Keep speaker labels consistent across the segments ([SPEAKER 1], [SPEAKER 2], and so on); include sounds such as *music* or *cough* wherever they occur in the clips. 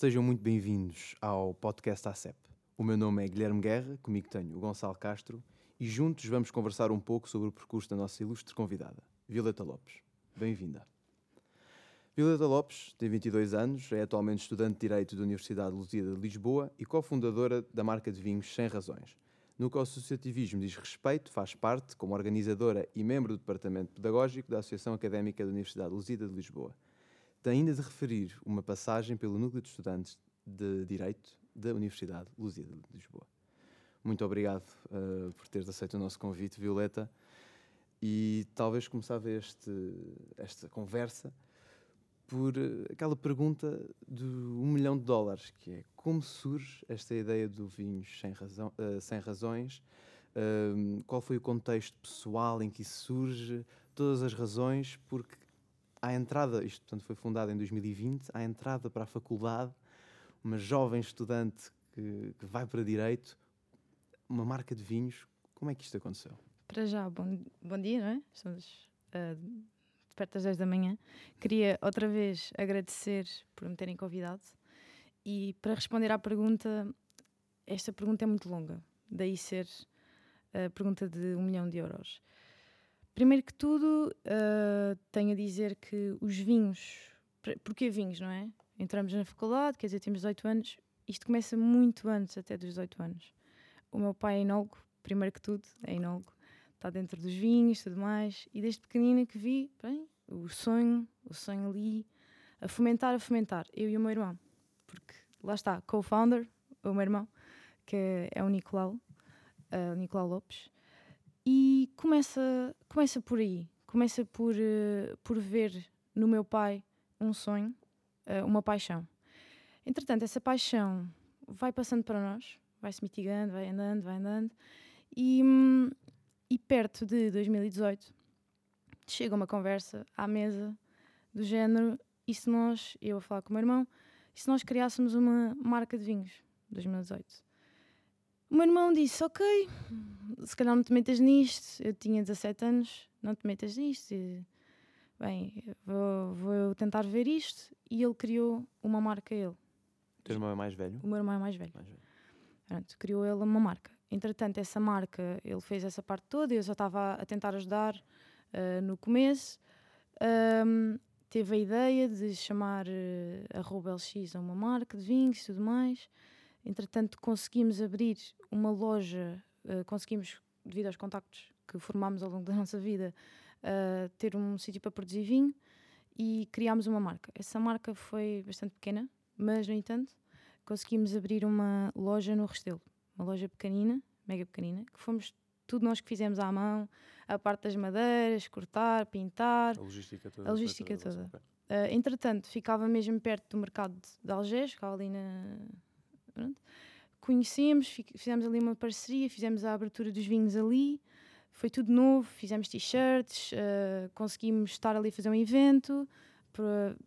[SPEAKER 1] Sejam muito bem-vindos ao podcast ACEP. O meu nome é Guilherme Guerra, comigo tenho o Gonçalo Castro e juntos vamos conversar um pouco sobre o percurso da nossa ilustre convidada, Violeta Lopes. Bem-vinda. Violeta Lopes tem 22 anos, é atualmente estudante de Direito da Universidade Lusíada de Lisboa e cofundadora da marca de vinhos Sem Razões. No que ao associativismo diz respeito, faz parte, como organizadora e membro do Departamento Pedagógico da Associação Académica da Universidade Lusíada de Lisboa. Ainda de referir uma passagem pelo Núcleo de Estudantes de Direito da Universidade Lusíada de Lisboa. Muito obrigado uh, por teres aceito o nosso convite, Violeta. E talvez começava este, esta conversa por uh, aquela pergunta de um milhão de dólares, que é como surge esta ideia do vinhos sem, razão, uh, sem razões, qual foi o contexto pessoal em que isso surge, todas as razões, porque à entrada, isto portanto foi fundado em 2020, à entrada para a faculdade, uma jovem estudante que, que vai para Direito, uma marca de vinhos, como é que isto aconteceu?
[SPEAKER 2] Para já, bom, bom dia, não é? Estamos uh, perto das 10 da manhã. Queria outra vez agradecer por me terem convidado e para responder à pergunta, esta pergunta é muito longa, daí ser a pergunta de um milhão de euros. Primeiro que tudo, uh, tenho a dizer que os vinhos. Porquê vinhos, não é? Entramos na faculdade, quer dizer, temos 18 anos. Isto começa muito antes até dos 18 anos. O meu pai é enólogo, primeiro que tudo, é enólogo. Está dentro dos vinhos tudo mais. E desde pequenina que vi, bem, o sonho, o sonho ali, a fomentar, a fomentar. Eu e o meu irmão. Porque lá está, co-founder, o meu irmão, que é, é o Nicolau, uh, Nicolau Lopes. E começa, começa por aí. Começa por, uh, por ver no meu pai um sonho, uh, uma paixão. Entretanto, essa paixão vai passando para nós, vai se mitigando, vai andando, vai andando. E, e perto de 2018 chega uma conversa à mesa do género: e se nós, eu a falar com o meu irmão, e se nós criássemos uma marca de vinhos? 2018. O meu irmão disse: Ok, se calhar não te metas nisto. Eu tinha 17 anos, não te metas nisto. E, bem, vou, vou tentar ver isto. E ele criou uma marca, ele.
[SPEAKER 1] O teu irmão é mais velho?
[SPEAKER 2] O meu irmão é mais velho. Mais velho. Pronto, criou ele uma marca. Entretanto, essa marca, ele fez essa parte toda. Eu já estava a tentar ajudar uh, no começo. Um, teve a ideia de chamar uh, a LX a uma marca de vinhos e tudo mais. Entretanto, conseguimos abrir uma loja, uh, conseguimos, devido aos contactos que formámos ao longo da nossa vida, uh, ter um sítio para produzir vinho e criámos uma marca. Essa marca foi bastante pequena, mas, no entanto, conseguimos abrir uma loja no Restelo. Uma loja pequenina, mega pequenina, que fomos tudo nós que fizemos à mão, a parte das madeiras, cortar, pintar.
[SPEAKER 1] A logística toda.
[SPEAKER 2] A logística toda. Uh, entretanto, ficava mesmo perto do mercado de Algés, ficava ali na, Pronto. Conhecemos, fizemos ali uma parceria, fizemos a abertura dos vinhos ali, foi tudo novo, fizemos t-shirts, uh, conseguimos estar ali a fazer um evento,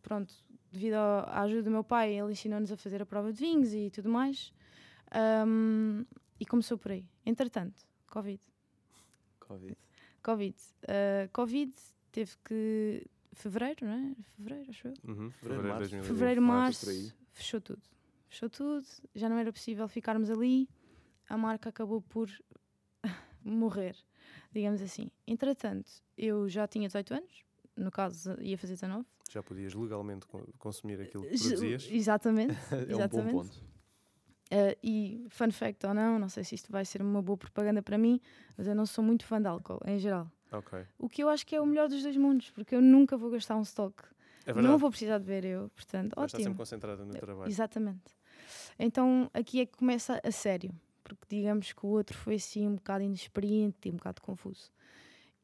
[SPEAKER 2] pronto, devido à ajuda do meu pai, ele ensinou-nos a fazer a prova de vinhos e tudo mais. Um, e começou por aí. Entretanto, Covid.
[SPEAKER 1] Covid.
[SPEAKER 2] Covid. Uh, Covid teve que. Fevereiro, não é? Fevereiro, acho eu.
[SPEAKER 1] Uhum. Fevereiro, março.
[SPEAKER 2] Fevereiro, março, fechou tudo fechou tudo, já não era possível ficarmos ali, a marca acabou por *laughs* morrer, digamos assim. Entretanto, eu já tinha 18 anos, no caso ia fazer 19.
[SPEAKER 1] Já podias legalmente consumir aquilo que produzias?
[SPEAKER 2] Exatamente. *laughs*
[SPEAKER 1] é
[SPEAKER 2] exatamente.
[SPEAKER 1] um bom ponto.
[SPEAKER 2] Uh, e, fun fact ou não, não sei se isto vai ser uma boa propaganda para mim, mas eu não sou muito fã de álcool, em geral.
[SPEAKER 1] Okay.
[SPEAKER 2] O que eu acho que é o melhor dos dois mundos, porque eu nunca vou gastar um stock. É não vou precisar de ver eu, portanto, Mas ótimo. Está
[SPEAKER 1] sempre concentrada no trabalho.
[SPEAKER 2] Exatamente. Então aqui é que começa a sério, porque digamos que o outro foi assim um bocado inexperiente e um bocado confuso.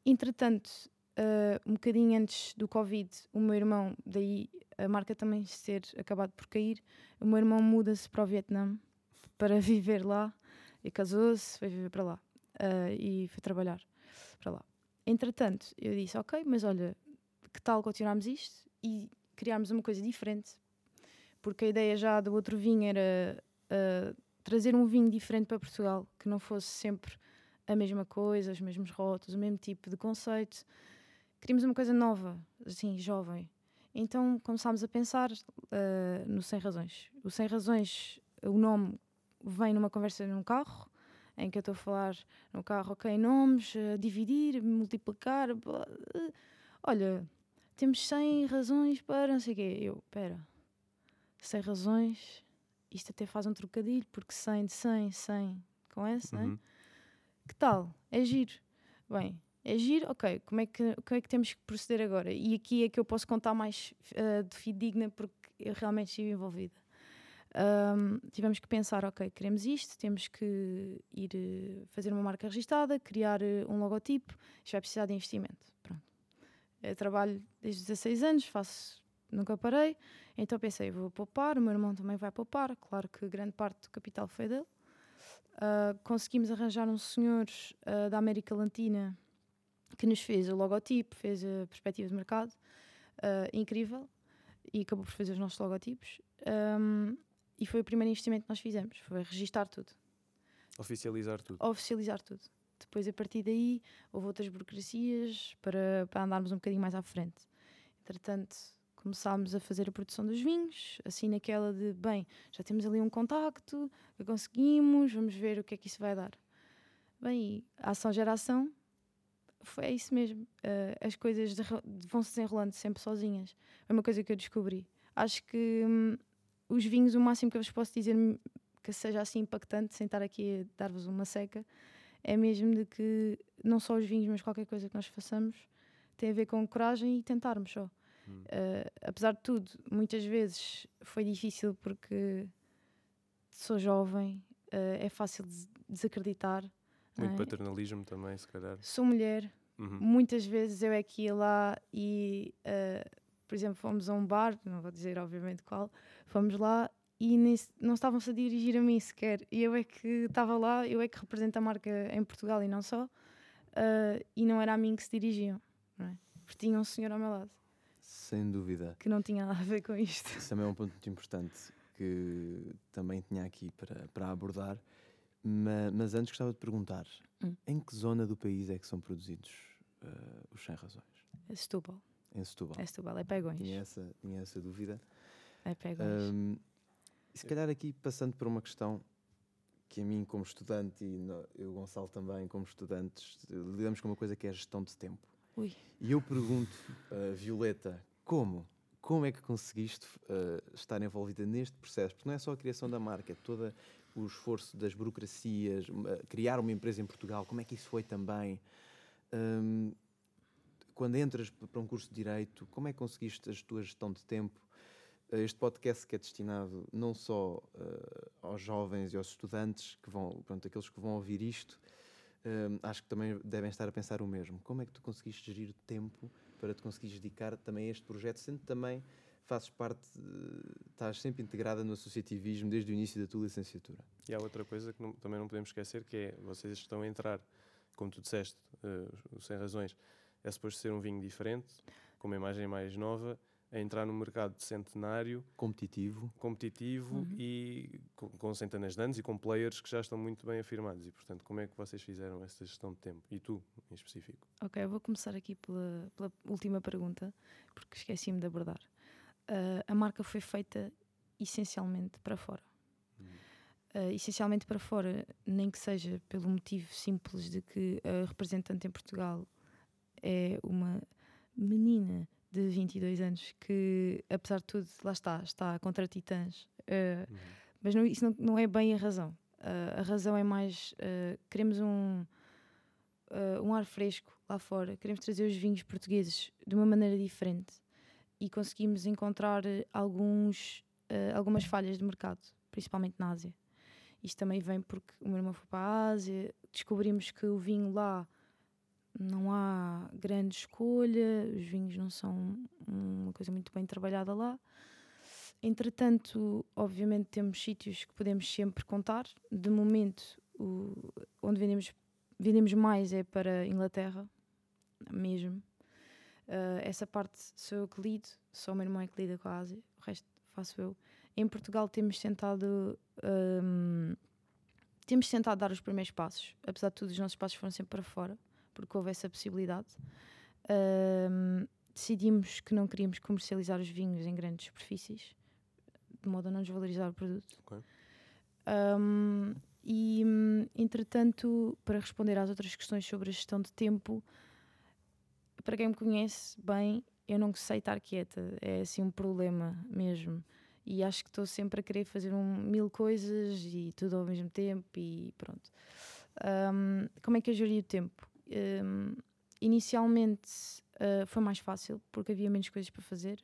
[SPEAKER 2] Entretanto, uh, um bocadinho antes do Covid, o meu irmão, daí a marca também ser acabado por cair, o meu irmão muda-se para o Vietnã para *laughs* viver lá e casou-se, foi viver para lá uh, e foi trabalhar para lá. Entretanto, eu disse: Ok, mas olha, que tal continuarmos isto e criarmos uma coisa diferente porque a ideia já do outro vinho era uh, trazer um vinho diferente para Portugal, que não fosse sempre a mesma coisa, os mesmos rótulos, o mesmo tipo de conceito. Queríamos uma coisa nova, assim, jovem. Então começámos a pensar uh, no Sem Razões. O Sem Razões, o nome vem numa conversa num carro, em que eu estou a falar no carro, ok, nomes, uh, dividir, multiplicar. Blá, uh, olha, temos 100 razões para não sei o quê. Eu, pera, 100 razões, isto até faz um trocadilho, porque 100 de 100, 100 com esse, uhum. né? Que tal? É giro. Bem, é giro, ok, como é, que, como é que temos que proceder agora? E aqui é que eu posso contar mais uh, de fidedigna, porque eu realmente estive envolvida. Um, tivemos que pensar, ok, queremos isto, temos que ir uh, fazer uma marca registada, criar uh, um logotipo, isto vai precisar de investimento. Pronto. Eu trabalho desde 16 anos, faço, nunca parei, então pensei, vou poupar, o meu irmão também vai poupar, claro que grande parte do capital foi dele. Uh, conseguimos arranjar um senhor da América Latina que nos fez o logotipo, fez a perspectiva de mercado, incrível, e acabou por fazer os nossos logotipos. Um, e foi o primeiro investimento que nós fizemos, foi registar tudo.
[SPEAKER 3] Oficializar tudo.
[SPEAKER 2] Oficializar tudo. Depois, a partir daí, houve outras burocracias para, para andarmos um bocadinho mais à frente. Entretanto, começámos a fazer a produção dos vinhos, assim naquela de, bem, já temos ali um contacto, conseguimos, vamos ver o que é que isso vai dar. Bem, a ação geração foi é isso mesmo. Uh, as coisas vão se desenrolando sempre sozinhas. É uma coisa que eu descobri. Acho que hum, os vinhos, o máximo que eu vos posso dizer que seja assim impactante, sem estar aqui a dar-vos uma seca, é mesmo de que não só os vinhos, mas qualquer coisa que nós façamos tem a ver com coragem e tentarmos só. Hum. Uh, apesar de tudo, muitas vezes foi difícil porque sou jovem, uh, é fácil desacreditar.
[SPEAKER 3] Muito é? paternalismo também, se calhar.
[SPEAKER 2] Sou mulher, uhum. muitas vezes eu é que ia lá e uh, por exemplo, fomos a um bar, não vou dizer obviamente qual, fomos lá e nem, não estavam-se a dirigir a mim sequer. E eu é que estava lá, eu é que represento a marca em Portugal e não só, e não era a mim que se dirigiam, é? porque tinha um senhor ao meu lado.
[SPEAKER 1] Sem dúvida.
[SPEAKER 2] Que não tinha nada a ver com isto.
[SPEAKER 1] Isso também é um ponto muito importante que também tinha aqui para, para abordar. Mas, mas antes gostava de perguntar: hum. em que zona do país é que são produzidos uh, os Sem Razões?
[SPEAKER 2] Setúbal
[SPEAKER 1] em Setúbal.
[SPEAKER 2] É Setúbal, é Pegões.
[SPEAKER 1] Tinha essa, tinha essa dúvida.
[SPEAKER 2] É Pegões. Um,
[SPEAKER 1] e se calhar aqui passando por uma questão que a mim como estudante e eu Gonçalo também como estudantes lidamos com uma coisa que é a gestão de tempo.
[SPEAKER 2] Ui.
[SPEAKER 1] E eu pergunto, uh, Violeta, como? Como é que conseguiste uh, estar envolvida neste processo? Porque não é só a criação da marca, é todo o esforço das burocracias, uh, criar uma empresa em Portugal, como é que isso foi também? Um, quando entras para um curso de Direito, como é que conseguiste a tua gestão de tempo? Este podcast que é destinado não só uh, aos jovens e aos estudantes, que vão, pronto, aqueles que vão ouvir isto, acho que também devem estar a pensar o mesmo. Como é que tu conseguiste gerir o tempo para te conseguires dedicar também a este projeto, sendo também fazes parte, estás sempre integrada no associativismo desde o início da tua licenciatura.
[SPEAKER 3] E há outra coisa que não, também não podemos esquecer, que é, vocês estão a entrar, como tu disseste, uh, sem razões, é suposto ser um vinho diferente, com uma imagem mais nova, a entrar no mercado de centenário
[SPEAKER 1] competitivo,
[SPEAKER 3] competitivo uhum. e com, com, centenas de anos e com players que já estão muito bem afirmados. E, portanto, como é que vocês fizeram essa gestão de tempo? E tu, em específico?
[SPEAKER 2] Ok, eu vou começar aqui pela, pela última pergunta, porque esqueci-me de abordar. Uh, a marca foi feita essencialmente para fora. Uh, essencialmente para fora, nem que seja pelo motivo simples de que a representante em Portugal é uma menina de 22 anos que, apesar de tudo, lá está, está contra titãs. Uh, uhum. Mas não, isso não, não, é bem a razão. Uh, a razão é mais: uh, queremos um, um ar fresco lá fora, queremos trazer os vinhos portugueses de uma maneira diferente e conseguimos encontrar alguns, algumas falhas de mercado, principalmente na Ásia. Isto também vem porque o meu irmão foi para a Ásia, descobrimos que o vinho lá não há grande escolha, os vinhos não são uma coisa muito bem trabalhada lá. Entretanto, obviamente, temos sítios que podemos sempre contar. De momento, o, onde vendemos, vendemos mais é para a Inglaterra, mesmo. Uh, essa parte sou eu que lido, só o meu irmão é que lida com a Ásia, o resto faço eu. Em Portugal temos tentado. Um, temos tentado dar os primeiros passos, apesar de tudo, os nossos passos foram sempre para fora porque houve essa possibilidade. Um, decidimos que não queríamos comercializar os vinhos em grandes superfícies, de modo a não desvalorizar o produto.
[SPEAKER 3] Ok.
[SPEAKER 2] Um, e, entretanto, para responder às outras questões sobre a gestão de tempo, para quem me conhece bem, eu não sei estar quieta, é assim um problema mesmo. E acho que estou sempre a querer fazer um, mil coisas e tudo ao mesmo tempo e pronto. Um, como é que eu geri o tempo? Um, inicialmente uh, foi mais fácil porque havia menos coisas para fazer,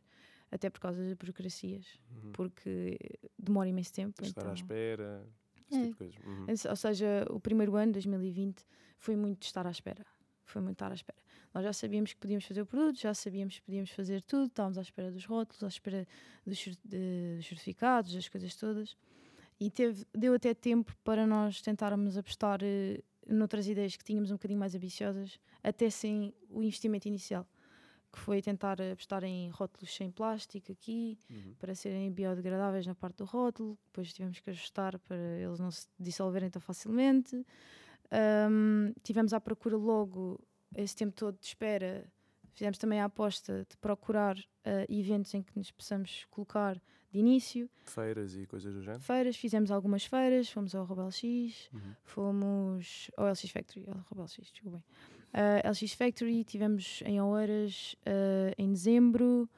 [SPEAKER 2] até por causa das burocracias,
[SPEAKER 3] Uhum.
[SPEAKER 2] porque demora imenso tempo.
[SPEAKER 3] Estar
[SPEAKER 2] então...
[SPEAKER 3] à espera, esse
[SPEAKER 2] É.
[SPEAKER 3] tipo de. Uhum.
[SPEAKER 2] Ou seja, o primeiro ano, 2020, foi muito estar à espera. Foi muito estar à espera. Nós já sabíamos que podíamos fazer o produto, já sabíamos que podíamos fazer tudo, estávamos à espera dos rótulos, à espera dos, dos certificados, das coisas todas. E teve, deu até tempo para nós tentarmos apostar eh, noutras ideias que tínhamos um bocadinho mais ambiciosas, até sem o investimento inicial, que foi tentar apostar em rótulos sem plástico aqui,
[SPEAKER 3] Uhum.
[SPEAKER 2] para serem biodegradáveis na parte do rótulo, depois tivemos que ajustar para eles não se dissolverem tão facilmente. Ahm, tivemos à procura logo, esse tempo todo de espera, fizemos também a aposta de procurar ah, eventos em que nos possamos colocar de início.
[SPEAKER 3] Feiras e coisas do género.
[SPEAKER 2] Feiras, fizemos algumas feiras, fomos ao Rebel X,
[SPEAKER 3] Uhum.
[SPEAKER 2] fomos ao LX Factory, ao Rebel X, desculpem. Uh, LX Factory, tivemos em Oeiras uh, em dezembro,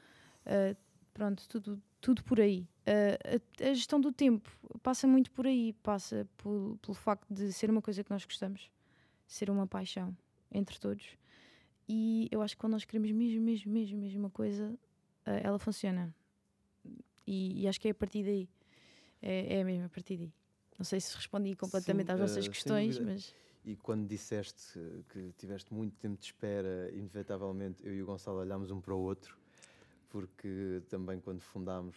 [SPEAKER 2] uh, pronto, tudo, tudo por aí. Uh, a, a gestão do tempo passa muito por aí, passa por- pelo facto de ser uma coisa que nós gostamos, ser uma paixão entre todos. E eu acho que quando nós queremos mesmo, mesmo, mesmo, mesmo uma coisa, uh, ela funciona. E, e acho que é a partir daí. É, é mesmo a partir daí. Não sei se respondi completamente
[SPEAKER 1] Sim,
[SPEAKER 2] às
[SPEAKER 1] eh,
[SPEAKER 2] vossas
[SPEAKER 1] sem
[SPEAKER 2] questões, mas.
[SPEAKER 1] E quando disseste eh, que tiveste muito tempo de espera, inevitavelmente eu e o Gonçalo olhámos um para o outro, porque também quando fundámos,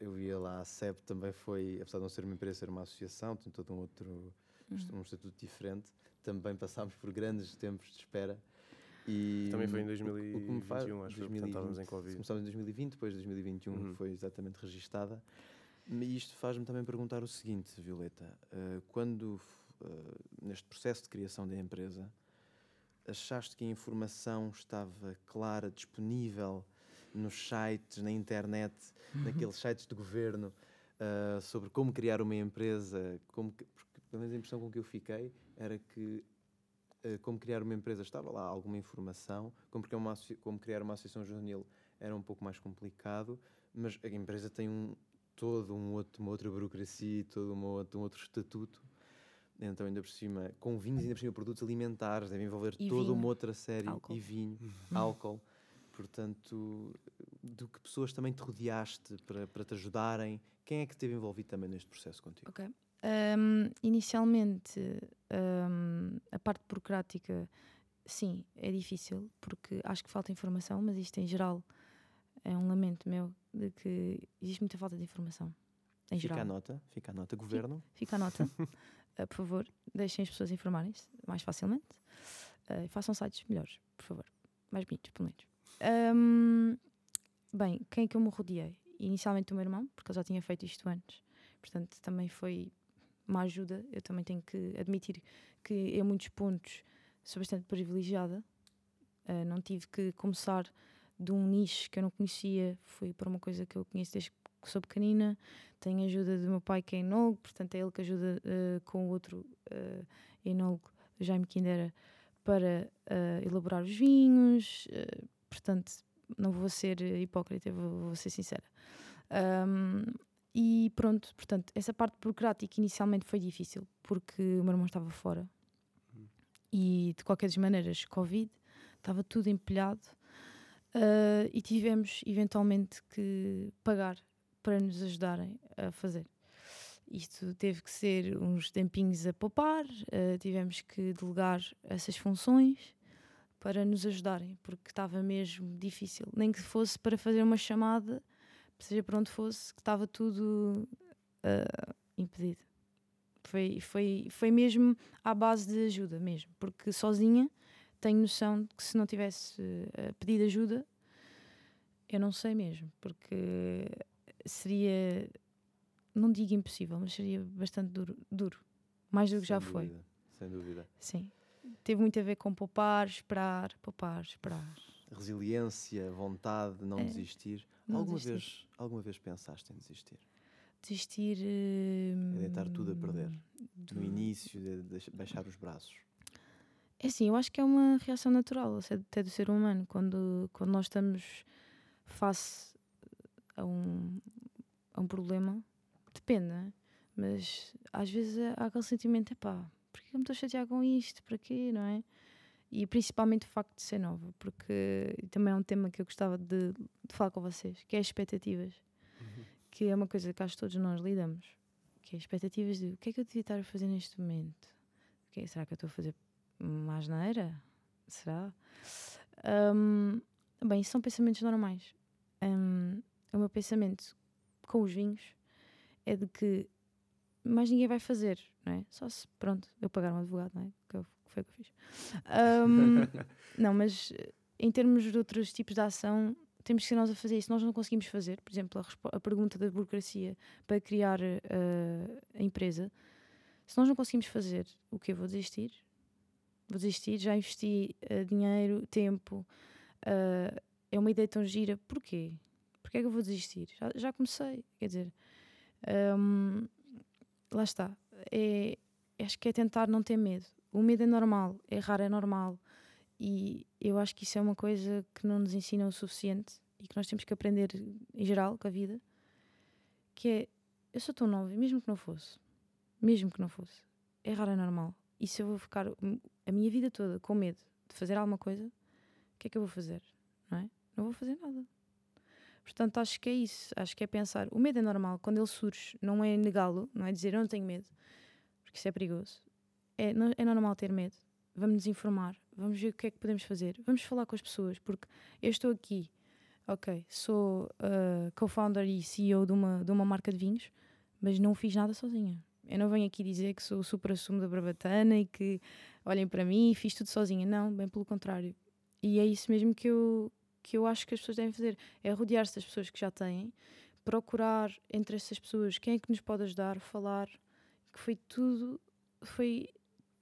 [SPEAKER 1] eu ia lá à SEP, também foi, apesar de não ser uma empresa, ser uma associação, tem todo um outro,
[SPEAKER 2] Uhum.
[SPEAKER 1] um estatuto diferente, também passámos por grandes tempos de espera. E
[SPEAKER 3] Também foi em
[SPEAKER 1] o- o que me
[SPEAKER 3] 2021,
[SPEAKER 1] faz-
[SPEAKER 3] acho portanto, estávamos em Covid.
[SPEAKER 1] Começámos em 2020, depois de 2021
[SPEAKER 3] Uhum.
[SPEAKER 1] foi exatamente registada. E isto faz-me também perguntar o seguinte, Violeta: eh, quando, eh, neste processo de criação da empresa, achaste que a informação estava clara, disponível nos sites, na internet, naqueles sites de governo, eh, sobre como criar uma empresa? Como que, porque, pelo menos a impressão com que eu fiquei era que como criar uma empresa estava lá alguma informação, como, criar uma, como criar uma associação juvenil era um pouco mais complicado, mas a empresa tem um, todo um outro, uma outra burocracia, todo uma um outro estatuto. Então, ainda por cima, com vinhos, ainda por cima, produtos alimentares, deve envolver
[SPEAKER 2] E
[SPEAKER 1] toda
[SPEAKER 2] vinho.
[SPEAKER 1] uma outra série,
[SPEAKER 2] Álcool.
[SPEAKER 1] e vinho, álcool. Portanto, do que pessoas também te rodeaste para, para te ajudarem? Quem é que esteve envolvido também neste processo contigo?
[SPEAKER 2] Ok. Um, inicialmente, um, a parte burocrática, sim, é difícil, porque acho que falta informação, mas isto em geral é um lamento meu de que existe muita falta de informação. Em
[SPEAKER 1] Fica a
[SPEAKER 2] geral.
[SPEAKER 1] nota, fica a nota, governo.
[SPEAKER 2] Fica a nota. Uh, *laughs* por favor, deixem as pessoas informarem-se mais facilmente. Uh, façam sites melhores, por favor. Mais bonitos, pelo menos. Um, bem, quem é que eu me rodeei? Inicialmente o meu irmão, porque eu já tinha feito isto antes. Portanto, também foi uma ajuda. Eu também tenho que admitir que, em muitos pontos, sou bastante privilegiada. Uh, não tive que começar de um nicho que eu não conhecia. Fui para uma coisa que eu conheço desde que sou pequenina. Tenho a ajuda do meu pai, que é enólogo, portanto é ele que ajuda uh, com o outro uh, enólogo, Jaime Quindera, para uh, elaborar os vinhos. Portanto, não vou ser hipócrita, vou, vou ser sincera. Um, e pronto, portanto, essa parte burocrática inicialmente foi difícil, porque o meu irmão estava fora. E de qualquer das maneiras, Covid, estava tudo empilhado. Uh, e tivemos eventualmente que pagar para nos ajudarem a fazer. Isto teve que ser uns tempinhos a poupar, uh, tivemos que delegar essas funções para nos ajudarem, porque estava mesmo difícil. Nem que fosse para fazer uma chamada, seja para onde fosse, que estava tudo uh, impedido. Foi, foi, foi mesmo à base de ajuda mesmo, porque sozinha tenho noção de que se não tivesse uh, pedido ajuda, eu não sei mesmo, porque seria, não digo impossível, mas seria bastante duro, duro mais do que já
[SPEAKER 1] Sem
[SPEAKER 2] foi.
[SPEAKER 1] dúvida, Sem dúvida.
[SPEAKER 2] Sim. Teve muito a ver com poupar, esperar, poupar, esperar.
[SPEAKER 1] Resiliência, vontade, não
[SPEAKER 2] É,
[SPEAKER 1] desistir.
[SPEAKER 2] não
[SPEAKER 1] alguma,
[SPEAKER 2] desistir.
[SPEAKER 1] vez, alguma vez pensaste em desistir?
[SPEAKER 2] Desistir.
[SPEAKER 1] É deitar tudo a perder.
[SPEAKER 2] do-
[SPEAKER 1] No início, de, de baixar os braços.
[SPEAKER 2] É assim, eu acho que é uma reação natural até do ser humano. Quando, quando nós estamos face a um, a um problema, depende, não é? Mas às vezes há aquele sentimento: é pá, porquê que eu me estou a chatear com isto? Para quê, não é? E principalmente o facto de ser nova, porque também é um tema que eu gostava de, de falar com vocês, que é as expectativas, que é uma coisa que acho que todos nós lidamos, que é as expectativas de o que é que eu devia estar a fazer neste momento? Que será que eu estou a fazer uma asneira? Será? Hum, bem, são pensamentos normais. Hum, o meu pensamento com os vinhos é de que mais ninguém vai fazer, não é? Só se, pronto, eu pagar um advogado, não é? Que eu- foi o que eu fiz. Hum, *laughs* não, mas eh, em termos de outros tipos de ação, temos que ser nós a fazer isso. Nós não conseguimos fazer, por exemplo, a, a pergunta da burocracia para criar eh, a empresa. Se nós não conseguimos fazer, o que eu vou desistir? Vou desistir, já investi eh, dinheiro, tempo, eh, é uma ideia tão gira, porquê? Porquê é que eu vou desistir? Já, já comecei, quer dizer, hum, lá está. É, acho que é tentar não ter medo. O medo é normal, errar é normal. E eu acho que isso é uma coisa que não nos ensina o suficiente e que nós temos que aprender em geral com a vida. Que é, eu sou tão nova, mesmo que não fosse, mesmo que não fosse, errar é normal. E se eu vou ficar a minha vida toda com medo de fazer alguma coisa, o que é que eu vou fazer? Não é? Não vou fazer nada. Portanto, acho que é isso. Acho que é pensar. O medo é normal. Quando ele surge, não é negá-lo, não é dizer eu não tenho medo, porque isso é perigoso. É, no- é normal ter medo. Vamos nos informar, vamos ver o que é que podemos fazer, vamos falar com as pessoas, porque eu estou aqui, ok, sou uh, co-founder e CEO de uma, de uma marca de vinhos, mas não fiz nada sozinha. Eu não venho aqui dizer que sou o supra-sumo da Barbatana e que olhem para mim e fiz tudo sozinha. Não, bem pelo contrário. E é isso mesmo que eu, que eu acho que as pessoas devem fazer: é rodear-se das pessoas que já têm, procurar entre essas pessoas quem é que nos pode ajudar, falar, que foi tudo, foi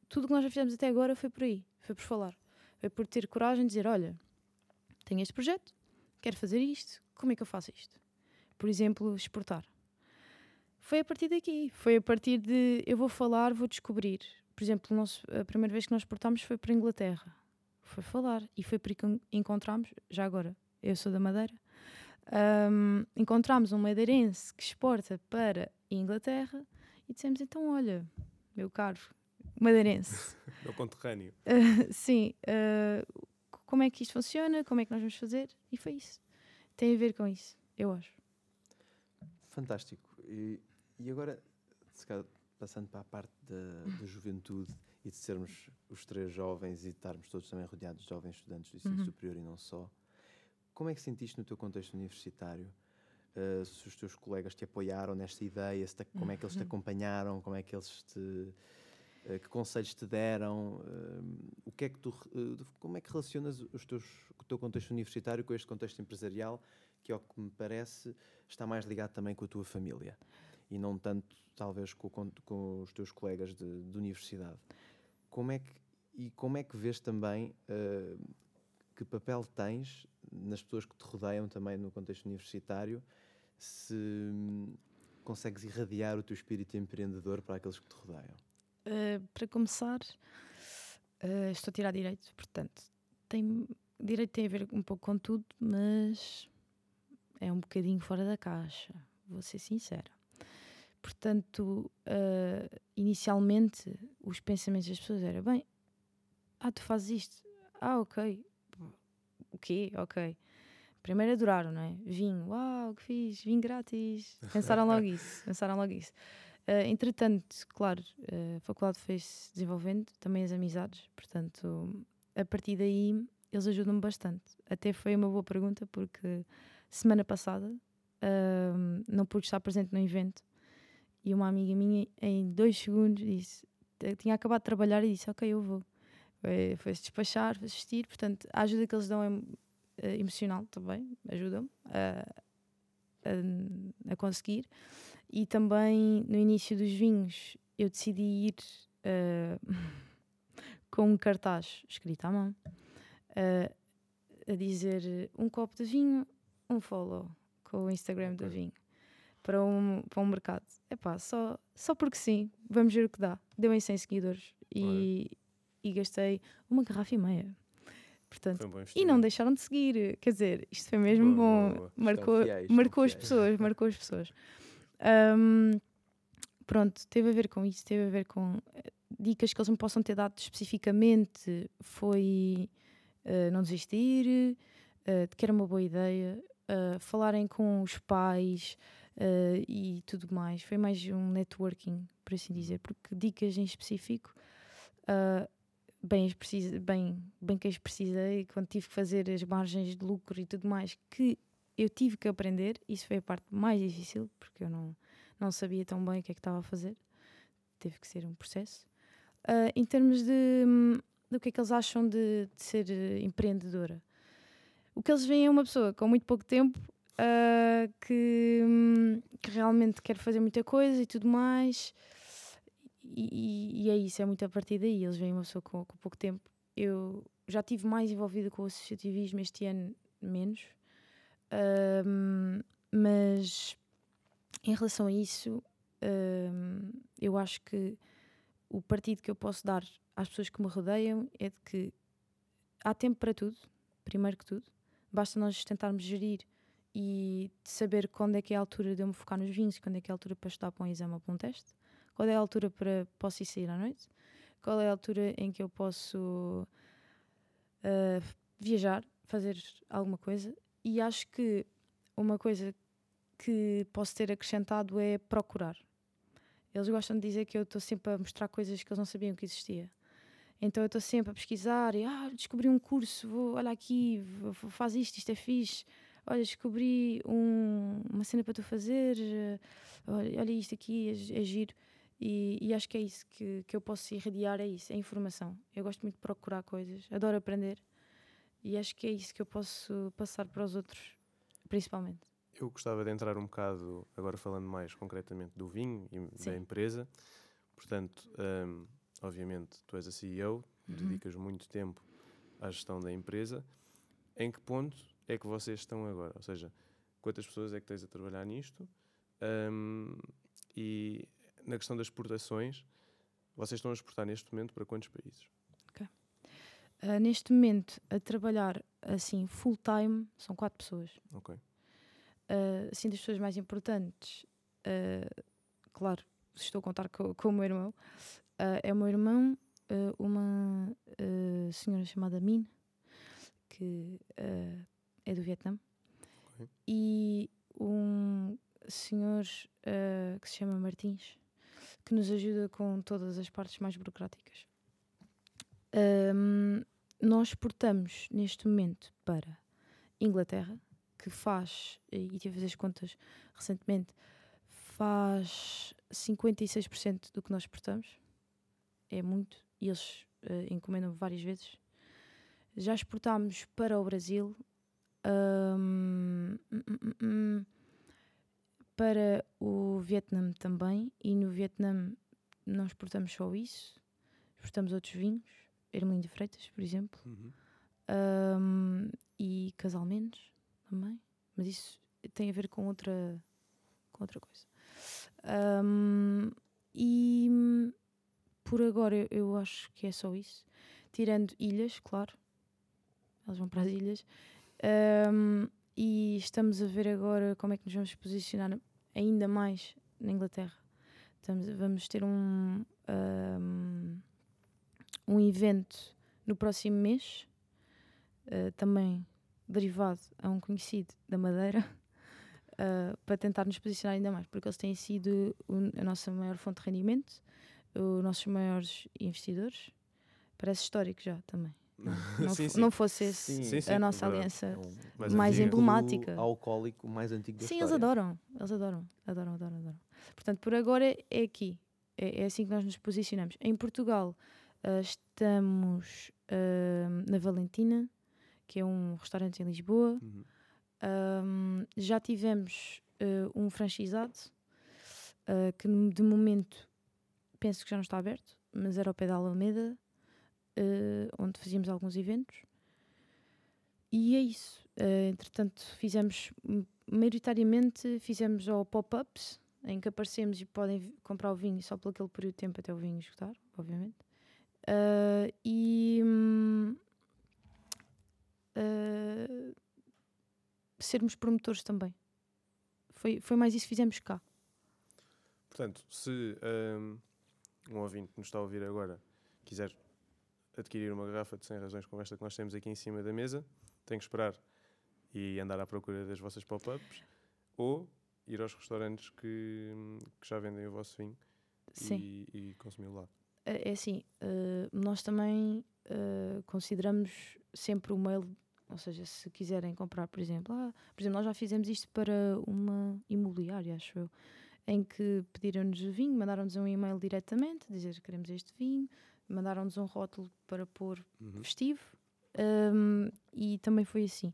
[SPEAKER 2] tudo que nós já fizemos até agora foi por aí, foi por falar, foi por ter coragem de dizer: olha, tenho este projeto, quero fazer isto, como é que eu faço isto? Por exemplo, exportar. Foi a partir daqui, foi a partir de eu vou falar, vou descobrir. Por exemplo, nosso- a primeira vez que nós exportámos foi para a Inglaterra. Foi falar e foi por aí que en- encontramos, já agora, eu sou da Madeira, ahm, encontramos um madeirense que exporta para a Inglaterra e dissemos: então, olha, meu caro madeirense, *laughs*
[SPEAKER 3] Meu conterrâneo.
[SPEAKER 2] Uh, *laughs* sim, uh, como é que isto funciona, como é que nós vamos fazer, e foi isso. Tem a ver com isso, eu acho.
[SPEAKER 1] Fantástico. E, e agora, se calhar, passando para a parte da, da juventude e de sermos os três jovens e de estarmos todos também rodeados de jovens estudantes do ensino
[SPEAKER 2] Uhum.
[SPEAKER 1] superior e não só, como é que sentiste no teu contexto universitário? Uh, se os teus colegas te apoiaram nesta ideia, se te- como é que eles te
[SPEAKER 2] Uhum.
[SPEAKER 1] acompanharam, como é que eles te. uh, que conselhos te deram? uh, o que é que tu, como é que relacionas os teus, o teu contexto universitário com este contexto empresarial, que, ao que me parece, está mais ligado também com a tua família e não tanto, talvez, com, com- com os teus colegas de, de universidade. Como é que, e como é que vês também uh, que papel tens nas pessoas que te rodeiam também no contexto universitário, se hum, consegues irradiar o teu espírito empreendedor para aqueles que te rodeiam?
[SPEAKER 2] Uh, para começar, uh, estou a tirar direito, portanto, tem, direito tem a ver um pouco com tudo, mas é um bocadinho fora da caixa, vou ser sincera. Portanto, uh, inicialmente, os pensamentos das pessoas eram: bem, ah, tu fazes isto, ah, ok, quê? Ok. Primeiro adoraram, não é? Vinho, uau, que fiz, vinho grátis. Pensaram logo *laughs* isso, pensaram logo isso. Uh, entretanto, claro, uh, a faculdade foi-se desenvolvendo, também as amizades, portanto, a partir daí eles ajudam-me bastante. Até foi uma boa pergunta, porque semana passada uh, não pude estar presente no evento e uma amiga minha, em dois segundos, disse: tinha acabado de trabalhar e disse: Ok, eu vou. Foi- Foi-se despachar, foi assistir, portanto, a ajuda que eles dão é eh, emocional também, ajudam-me a, a, a conseguir. E também no início dos vinhos eu decidi ir eh, *laughs* com um cartaz escrito à mão, eh, a dizer um copo de vinho, um follow com o Instagram do vinho para um, para um mercado. Epá, só, só porque sim, vamos ver o que dá. Deu em 100 seguidores e, e gastei uma garrafa e meia. Portanto,
[SPEAKER 3] um
[SPEAKER 2] e não deixaram de seguir, quer dizer, isto foi mesmo
[SPEAKER 3] Boa,
[SPEAKER 2] bom.
[SPEAKER 3] boa, boa.
[SPEAKER 2] Marcou,
[SPEAKER 1] fiéis,
[SPEAKER 2] marcou as pessoas, marcou as pessoas. Ahm, pronto, teve a ver com isso, teve a ver com eh, dicas que eles me possam ter dado especificamente. Foi eh, não desistir, eh, de que era uma boa ideia, eh, falarem com os pais e tudo mais. Foi mais um networking, por assim dizer, porque dicas em específico. ah, bem, as precisa, bem, bem que as precisei quando tive que fazer as margens de lucro e tudo mais que eu tive que aprender, isso foi a parte mais difícil, porque eu não, não sabia tão bem o que é que estava a fazer. Teve que ser um processo. Ah, em termos de do que é que eles acham de, de ser eh, empreendedora, o que eles veem é uma pessoa com muito pouco tempo ah, que, hum, que realmente quer fazer muita coisa e tudo mais. E, e- é isso, é muito a partir daí. Eles veem uma pessoa com, com pouco tempo. Eu já estive mais envolvida com o associativismo este ano, menos. Ahm, mas em relação a isso, ahm, eu acho que o partido que eu posso dar às pessoas que me rodeiam é de que há tempo para tudo, primeiro que tudo. Basta nós tentarmos gerir e saber quando é que é a altura de eu me focar nos vinhos, quando é que é a altura para estudar para um exame ou para um teste, qual é a altura para posso ir sair à noite, qual é a altura em que eu posso ah, viajar, fazer alguma coisa. E acho que uma coisa que posso ter acrescentado é procurar. Eles gostam de dizer que eu estou sempre a mostrar coisas que eles não sabiam que existia. Então eu estou sempre a pesquisar e ah, descobri um curso, vou, olha aqui, v- v- faz isto, isto é fixe. Olha, descobri um- uma cena para tu fazer, olha, olha isto aqui, é, é giro. E, e acho que é isso que, que eu posso irradiar, é isso, é informação. Eu gosto muito de procurar coisas, adoro aprender. E acho que é isso que eu posso passar para os outros, principalmente.
[SPEAKER 3] Eu gostava de entrar um bocado, agora falando mais concretamente do vinho e
[SPEAKER 2] Sim.
[SPEAKER 3] da empresa. Portanto, hum, obviamente, tu és a CEO,
[SPEAKER 2] Uhum.
[SPEAKER 3] dedicas muito tempo à gestão da empresa. Em que ponto é que vocês estão agora? Ou seja, quantas pessoas é que tens a trabalhar nisto? Hum, e na questão das exportações, vocês estão a exportar neste momento para quantos países?
[SPEAKER 2] Ah, neste momento, a trabalhar assim full time, são quatro pessoas.
[SPEAKER 3] Ok.
[SPEAKER 2] Ah, assim, das pessoas mais importantes, ah, claro, estou a contar com, com o meu irmão, é o meu irmão, uma senhora chamada Min, que é do Vietnã,
[SPEAKER 3] Ok.
[SPEAKER 2] e um senhor que se chama Martins, que nos ajuda com todas as partes mais burocráticas. Ahm, nós exportamos neste momento para Inglaterra, que faz, e tive as contas recentemente, faz 56% do que nós exportamos. É muito. E eles eh, encomendam várias vezes. Já exportámos para o Brasil, ahm, hum, hum, hum, para o Vietnã também. E no Vietnã não exportamos só isso, exportamos outros vinhos, Ermelinho de Freitas, por exemplo. Um, e casalmentos também, mas isso tem a ver com outra, com outra coisa. Um, e por agora eu, eu acho que é só isso. Tirando ilhas, claro, elas vão para as ilhas. Um, e estamos a ver agora como é que nos vamos posicionar ainda mais na Inglaterra. Estamos, vamos ter um, um, um evento no próximo mês Uh, também derivado a um conhecido da Madeira, uh, *laughs* para tentar nos posicionar ainda mais, porque eles têm sido a nossa maior fonte de rendimento, os nossos maiores investidores. Parece histórico já também. Não,
[SPEAKER 3] Sim, sim.
[SPEAKER 2] não fosse esse
[SPEAKER 1] Sim,
[SPEAKER 2] a nossa
[SPEAKER 3] é
[SPEAKER 2] aliança.
[SPEAKER 1] É
[SPEAKER 3] Mais
[SPEAKER 2] mais emblemática.
[SPEAKER 1] alcoólico mais antigo da
[SPEAKER 2] Sim, eles
[SPEAKER 1] história.
[SPEAKER 2] adoram, eles adoram, adoram, adoram, adoram. Portanto, por agora é aqui, é, é assim que nós nos posicionamos. Em Portugal, ah, estamos ah, na Valentina, que é um restaurante em Lisboa.
[SPEAKER 3] Uhum.
[SPEAKER 2] Um, já tivemos uh, um franchisado uh, que de momento penso que já não está aberto, mas era ao pé da Alameda, uh, onde fazíamos alguns eventos. e é isso. Uh, entretanto, fizemos, maioritariamente, fizemos ou pop-ups, em que aparecemos e podem comprar o vinho só por aquele período de tempo até o vinho esgotar, obviamente. Uh, e uh, sermos promotores também. Foi, foi mais isso que fizemos cá.
[SPEAKER 3] Portanto, se um, um ouvinte que nos está a ouvir agora quiser adquirir uma garrafa de 100 razões como esta que nós temos aqui em cima da mesa, tem que esperar e andar à procura das vossas pop-ups ou ir aos restaurantes que, que, já vendem o vosso vinho e, e consumi-lo lá.
[SPEAKER 2] É, é assim, uh, nós também uh, consideramos sempre o mail, ou seja, se quiserem comprar, por exemplo, ah, por exemplo, nós já fizemos isto para uma imobiliária, acho eu, em que pediram-nos vinho, mandaram-nos um e-mail diretamente, dizer que queremos este vinho, mandaram-nos um rótulo para pôr uhum. festivo um, e também foi assim.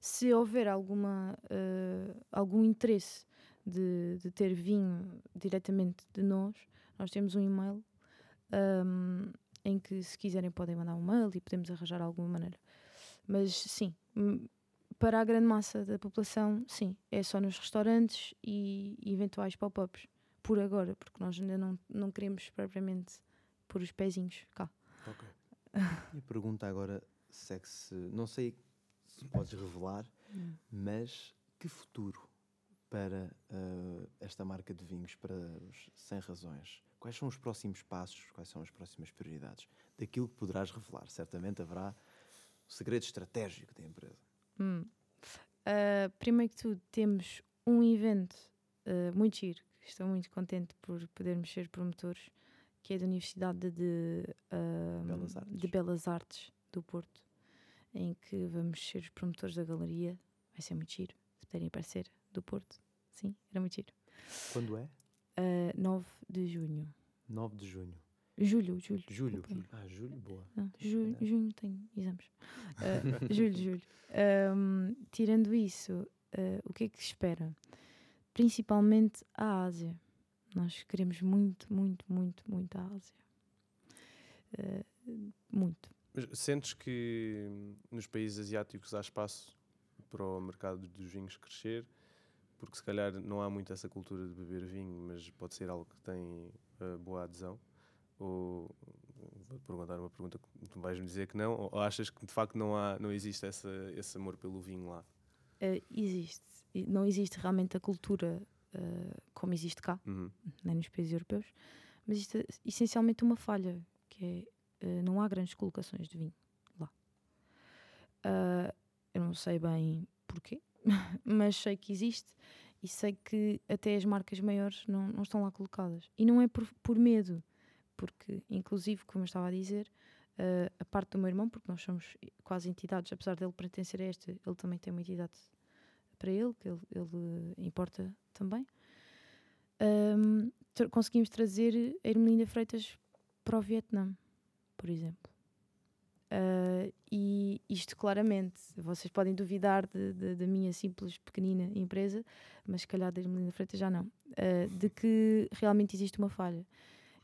[SPEAKER 2] Se houver alguma, uh, algum interesse de, de, ter vinho diretamente de nós, nós temos um e-mail um, em que se quiserem podem mandar um mail e podemos arranjar alguma maneira. Mas sim, para a grande massa da população, sim, é só nos restaurantes e eventuais pop-ups, por agora, porque nós ainda não, não queremos propriamente pôr os pezinhos cá.
[SPEAKER 1] Ok. e pergunta agora se é que se. Não sei se podes revelar, hum. mas que futuro para uh, esta marca de vinhos, para os 100 Razões? Quais são os próximos passos? Quais são as próximas prioridades? Daquilo que poderás revelar. Certamente haverá o segredo estratégico da empresa.
[SPEAKER 2] Hum. Uh, primeiro que tudo, temos um evento uh, muito giro. Estou muito contente por podermos ser promotores que é da Universidade de, uh, Belas de Belas Artes do Porto, em que vamos ser os promotores da galeria. Vai ser muito giro, se puderem aparecer, do Porto. Sim, era muito giro.
[SPEAKER 1] Quando é?
[SPEAKER 2] Uh, 9 de junho.
[SPEAKER 1] 9 de junho.
[SPEAKER 2] Julho, julho.
[SPEAKER 1] Julho. Ah, julho, boa.
[SPEAKER 2] Não, julho, junho tenho exames. Uh, *laughs* julho, julho. Um, tirando isso, uh, o que é que se espera? Principalmente a Ásia. Nós queremos muito, muito, muito, muito a Ásia. Uh, muito.
[SPEAKER 3] Mas sentes que nos países asiáticos há espaço para o mercado dos vinhos crescer? Porque se calhar não há muito essa cultura de beber vinho, mas pode ser algo que tem uh, boa adesão? Ou vou perguntar uma pergunta que tu vais me dizer que não? Ou achas que de facto não, há, não existe essa, esse amor pelo vinho lá?
[SPEAKER 2] Uh, existe. Não existe realmente a cultura uh, como existe cá, uhum. nem nos países europeus, mas isto é essencialmente uma falha, que é uh, não há grandes colocações de vinho lá. Uh, eu não sei bem porquê, *laughs* mas sei que existe e sei que até as marcas maiores não, não estão lá colocadas. E não é por, por medo, porque, inclusive, como eu estava a dizer, uh, a parte do meu irmão, porque nós somos quase entidades, apesar dele pertencer a esta, ele também tem uma entidade para ele, que ele, ele importa também. Um, tra conseguimos trazer a Ermelinda Freitas para o Vietnã, por exemplo. Uh, e isto claramente, vocês podem duvidar da minha simples pequenina empresa, mas se calhar da Ermelinda Freitas já não, uh, de que realmente existe uma falha.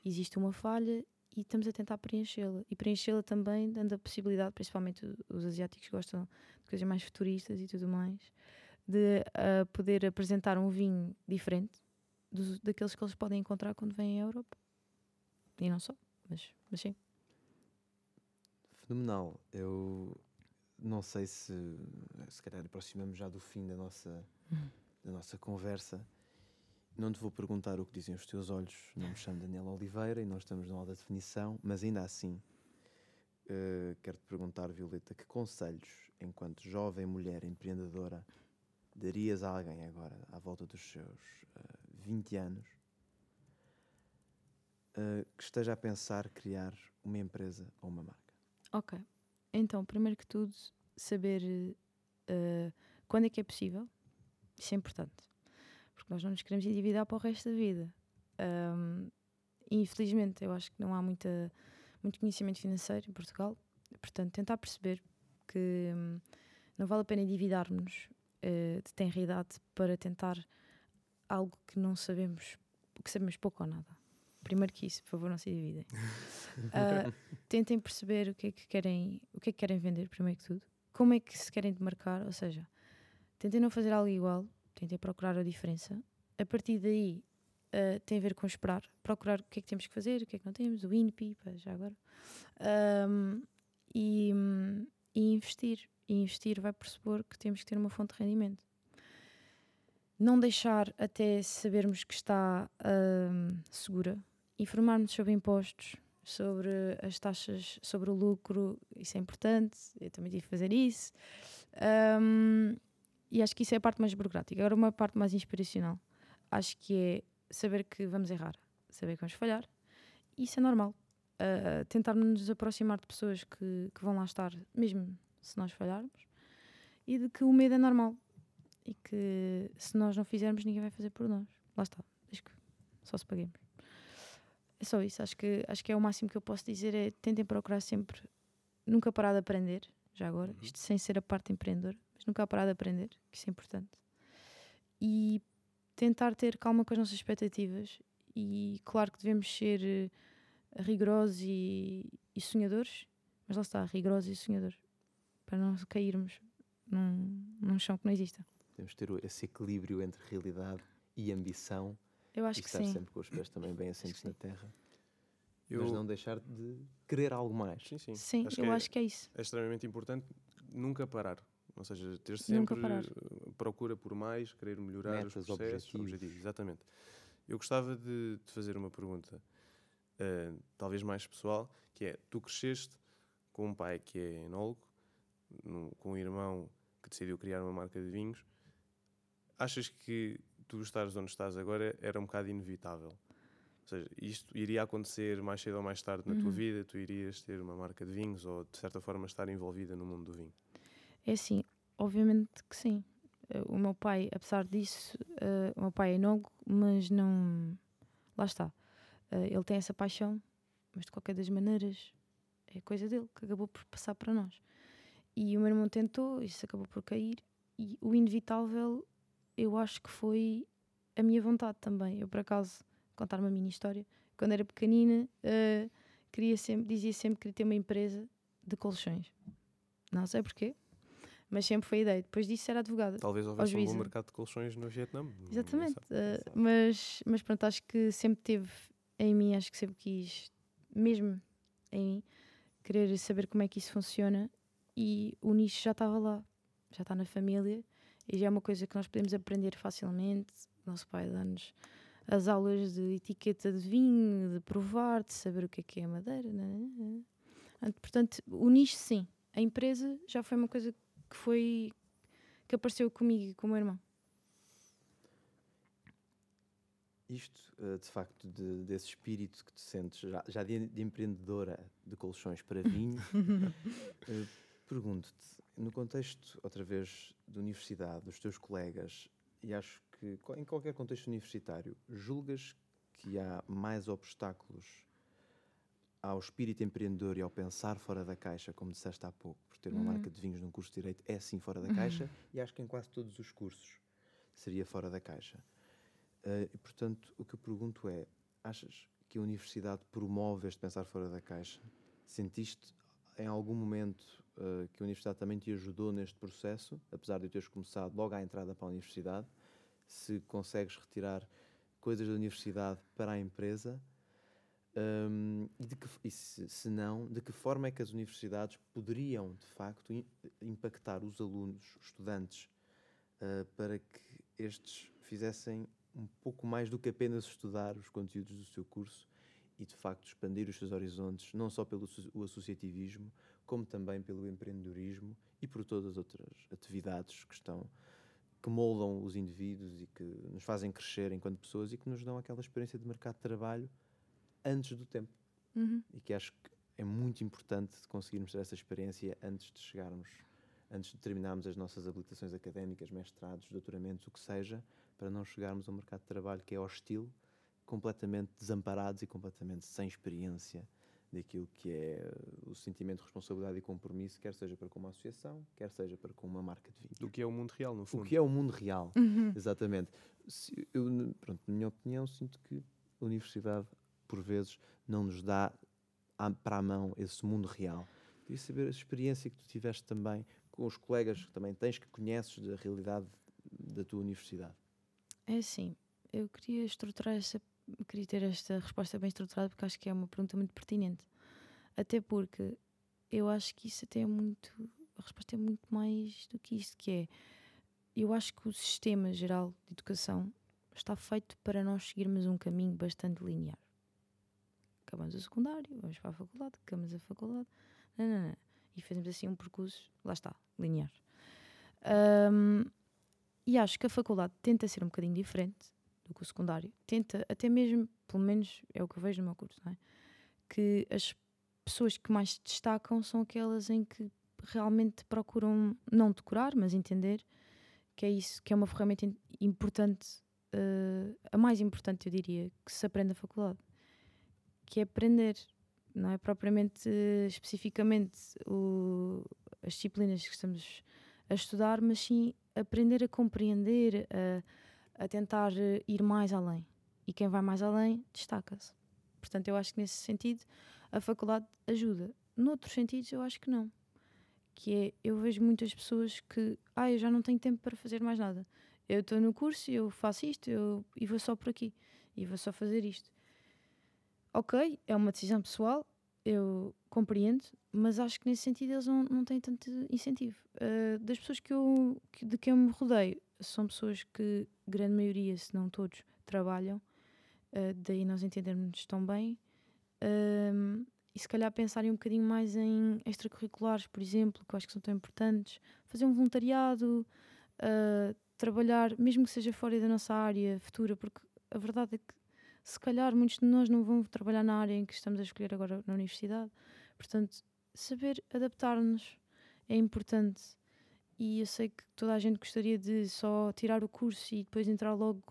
[SPEAKER 2] Existe uma falha e estamos a tentar preenchê-la. E preenchê-la também dando a possibilidade, principalmente os asiáticos gostam de coisas mais futuristas e tudo mais, de uh, poder apresentar um vinho diferente dos, daqueles que eles podem encontrar quando vêm à Europa. E não só, mas, mas sim.
[SPEAKER 1] Fenomenal. Eu não sei se se calhar aproximamos já do fim da nossa, uhum. da nossa conversa. Não te vou perguntar o que dizem os teus olhos, não me chamo Daniela Oliveira e nós estamos na aula de definição, mas ainda assim uh, quero-te perguntar, Violeta, que conselhos, enquanto jovem mulher empreendedora, darias a alguém agora, à volta dos seus uh, 20 anos, uh, que esteja a pensar criar uma empresa ou uma marca?
[SPEAKER 2] Ok. Então, primeiro que tudo, saber uh, quando é que é possível. Isso é importante. Porque nós não nos queremos endividar para o resto da vida. Um, infelizmente, eu acho que não há muita, muito conhecimento financeiro em Portugal. Portanto, tentar perceber que um, não vale a pena endividarmos uh, de tenra idade para tentar algo que não sabemos, que sabemos pouco ou nada. Primeiro que isso, por favor, não se dividem. uh, *laughs* tentem perceber o que é que querem, o que é que querem vender, primeiro que tudo, como é que se querem demarcar, ou seja, tentem não fazer algo igual, tentem procurar a diferença. A partir daí uh, tem a ver com esperar, procurar o que é que temos que fazer, o que é que não temos, o INPI, já agora, um, e, e investir. E investir vai pressupor que temos que ter uma fonte de rendimento. Não deixar até sabermos que está um, segura, informarmos sobre impostos, sobre as taxas, sobre o lucro, isso é importante, eu também tive que fazer isso. Um, e acho que isso é a parte mais burocrática. Agora, uma parte mais inspiracional, acho que é saber que vamos errar, saber que vamos falhar, isso é normal. Uh, tentar nos aproximar de pessoas que, que vão lá estar, mesmo se nós falharmos, e de que o medo é normal e que se nós não fizermos, ninguém vai fazer por nós. Lá está, desde que só se paguemos. É só isso, acho que, acho que é o máximo que eu posso dizer: é tentem procurar sempre, nunca parar de aprender, já agora, uhum. isto sem ser a parte empreendedora, mas nunca parar de aprender, que isso é importante. E tentar ter calma com as nossas expectativas. E claro que devemos ser uh, rigorosos e, e, sonhadores, mas lá está, rigorosos e sonhadores, para não cairmos num, num chão que não exista.
[SPEAKER 1] Temos ter esse equilíbrio entre realidade e ambição.
[SPEAKER 2] Eu acho
[SPEAKER 1] e
[SPEAKER 2] que
[SPEAKER 1] estar
[SPEAKER 2] sim.
[SPEAKER 1] sempre com os pés também bem assentes na terra.
[SPEAKER 3] Eu...
[SPEAKER 1] Mas não deixar de querer algo mais.
[SPEAKER 3] Sim, sim.
[SPEAKER 2] Sim,
[SPEAKER 3] acho
[SPEAKER 2] eu
[SPEAKER 3] é,
[SPEAKER 2] acho que é isso.
[SPEAKER 3] É extremamente importante nunca parar. Ou seja, ter sempre procura por mais, querer melhorar
[SPEAKER 1] Metas,
[SPEAKER 3] os processos,
[SPEAKER 1] objetivos.
[SPEAKER 3] objetivos. Exatamente. Eu gostava de, de fazer uma pergunta, uh, talvez mais pessoal, que é, tu cresceste com um pai que é enólogo, no, com um irmão que decidiu criar uma marca de vinhos. Achas que tu estares onde estás agora era um bocado inevitável? Ou seja, isto iria acontecer mais cedo ou mais tarde na
[SPEAKER 2] Uhum.
[SPEAKER 3] tua vida? Tu irias ter uma marca de vinhos ou, de certa forma, estar envolvida no mundo do vinho?
[SPEAKER 2] É assim, obviamente que sim. O meu pai, apesar disso, uh, o meu pai é enólogo, mas não. Lá está. Uh, ele tem essa paixão, mas de qualquer das maneiras é coisa dele, que acabou por passar para nós. E o meu irmão tentou, isso acabou por cair. E o inevitável, eu acho que foi a minha vontade também. Eu, por acaso, contar uma mini história. Quando era pequenina, uh, queria sempre, dizia sempre que queria ter uma empresa de colchões. Não sei porquê, mas sempre foi a ideia. Depois disso era advogada.
[SPEAKER 3] Talvez houvesse um bom mercado de colchões no Vietnã.
[SPEAKER 2] Exatamente. uh, mas, mas pronto, acho que sempre teve em mim, acho que sempre quis, mesmo em mim, querer saber como é que isso funciona e o nicho já estava lá, já está na família e já é uma coisa que nós podemos aprender facilmente. Nosso pai dá-nos as aulas de etiqueta de vinho, de provar, de saber o que é que é a madeira. né? Portanto, o nicho sim. A empresa já foi uma coisa que foi que apareceu comigo e com o meu irmão.
[SPEAKER 1] Isto, uh, de facto, de- desse espírito que te sentes já, já de, de empreendedora de colchões para vinho, uh, *laughs* pergunto-te, no contexto, outra vez, da universidade, dos teus colegas, e acho que em qualquer contexto universitário, julgas que há mais obstáculos ao espírito empreendedor e ao pensar fora da caixa, como disseste há pouco, por ter uma
[SPEAKER 2] Uhum.
[SPEAKER 1] marca de vinhos num curso de Direito é sim fora da caixa, e acho que em quase todos os cursos seria fora da caixa. Uh, e, portanto, o que eu pergunto é: achas que a universidade promove este pensar fora da caixa? Sentiste em algum momento uh, que a universidade também te ajudou neste processo, apesar de teres começado logo à entrada para a universidade? Se consegues retirar coisas da universidade para a empresa? Um, e, de que, e se, se não, de que forma é que as universidades poderiam, de facto, im- impactar os alunos, os estudantes, uh, para que estes fizessem um pouco mais do que apenas estudar os conteúdos do seu curso e, de facto, expandir os seus horizontes, não só pelo o associativismo, como também pelo empreendedorismo e por todas as outras atividades que estão que moldam os indivíduos e que nos fazem crescer enquanto pessoas e que nos dão aquela experiência de mercado de trabalho antes do tempo
[SPEAKER 2] Uhum.
[SPEAKER 1] e que acho que é muito importante conseguirmos ter essa experiência antes de chegarmos, antes de terminarmos as nossas habilitações académicas, mestrados, doutoramentos, o que seja, para não chegarmos a um mercado de trabalho que é hostil, completamente desamparados e completamente sem experiência daquilo que é o sentimento de responsabilidade e compromisso, quer seja para com uma associação, quer seja para com uma marca de vinho.
[SPEAKER 3] Do que é o mundo real, no fundo.
[SPEAKER 1] O que é o mundo real,
[SPEAKER 2] Uhum.
[SPEAKER 1] exatamente. Se- Eu, pronto, na minha opinião, sinto que a universidade, por vezes, não nos dá à- para a mão esse mundo real. Queria saber a experiência que tu tiveste também, com os colegas que também tens, que conheces da realidade da tua universidade?
[SPEAKER 2] É assim, eu queria estruturar essa, queria ter esta resposta bem estruturada porque acho que é uma pergunta muito pertinente. Até porque eu acho que isso até é muito, a resposta é muito mais do que isto, que é, eu acho que o sistema geral de educação está feito para nós seguirmos um caminho bastante linear. Acabamos o secundário, vamos para a faculdade, acabamos a faculdade, não, não, não. e fazemos assim um percurso, lá está, linear. Um, e acho que a faculdade tenta ser um bocadinho diferente do que o secundário. Tenta, até mesmo, pelo menos é o que eu vejo no meu curso, é? que as pessoas que mais se destacam são aquelas em que realmente procuram não decorar, mas entender que é isso, que é uma ferramenta importante, uh, a mais importante, eu diria, que se aprende na faculdade, que é aprender, não é propriamente uh, especificamente o, as disciplinas que estamos a estudar, mas sim aprender a compreender, a, a tentar eh, ir mais além. E quem vai mais além destaca-se. Portanto, eu acho que nesse sentido a faculdade ajuda. Noutros sentidos, eu acho que não. Que é, eu vejo muitas pessoas que, ah, eu já não tenho tempo para fazer mais nada. Eu estou no curso, eu faço isto eu, e vou só por aqui. E vou só fazer isto. Ok, é uma decisão pessoal, eu compreendo, mas acho que nesse sentido eles não, não têm tanto incentivo. Uh, das pessoas que eu, que, de quem eu me rodeio, são pessoas que, grande maioria, se não todos, trabalham, uh, daí nós entendermos tão bem. Uh, e se calhar pensarem um bocadinho mais em extracurriculares, por exemplo, que eu acho que são tão importantes, fazer um voluntariado, trabalhar, mesmo que seja fora da nossa área futura, porque a verdade é que se calhar muitos de nós não vão trabalhar na área em que estamos a escolher agora na universidade. Portanto, saber adaptar-nos é importante. E eu sei que toda a gente gostaria de só tirar o curso e depois entrar logo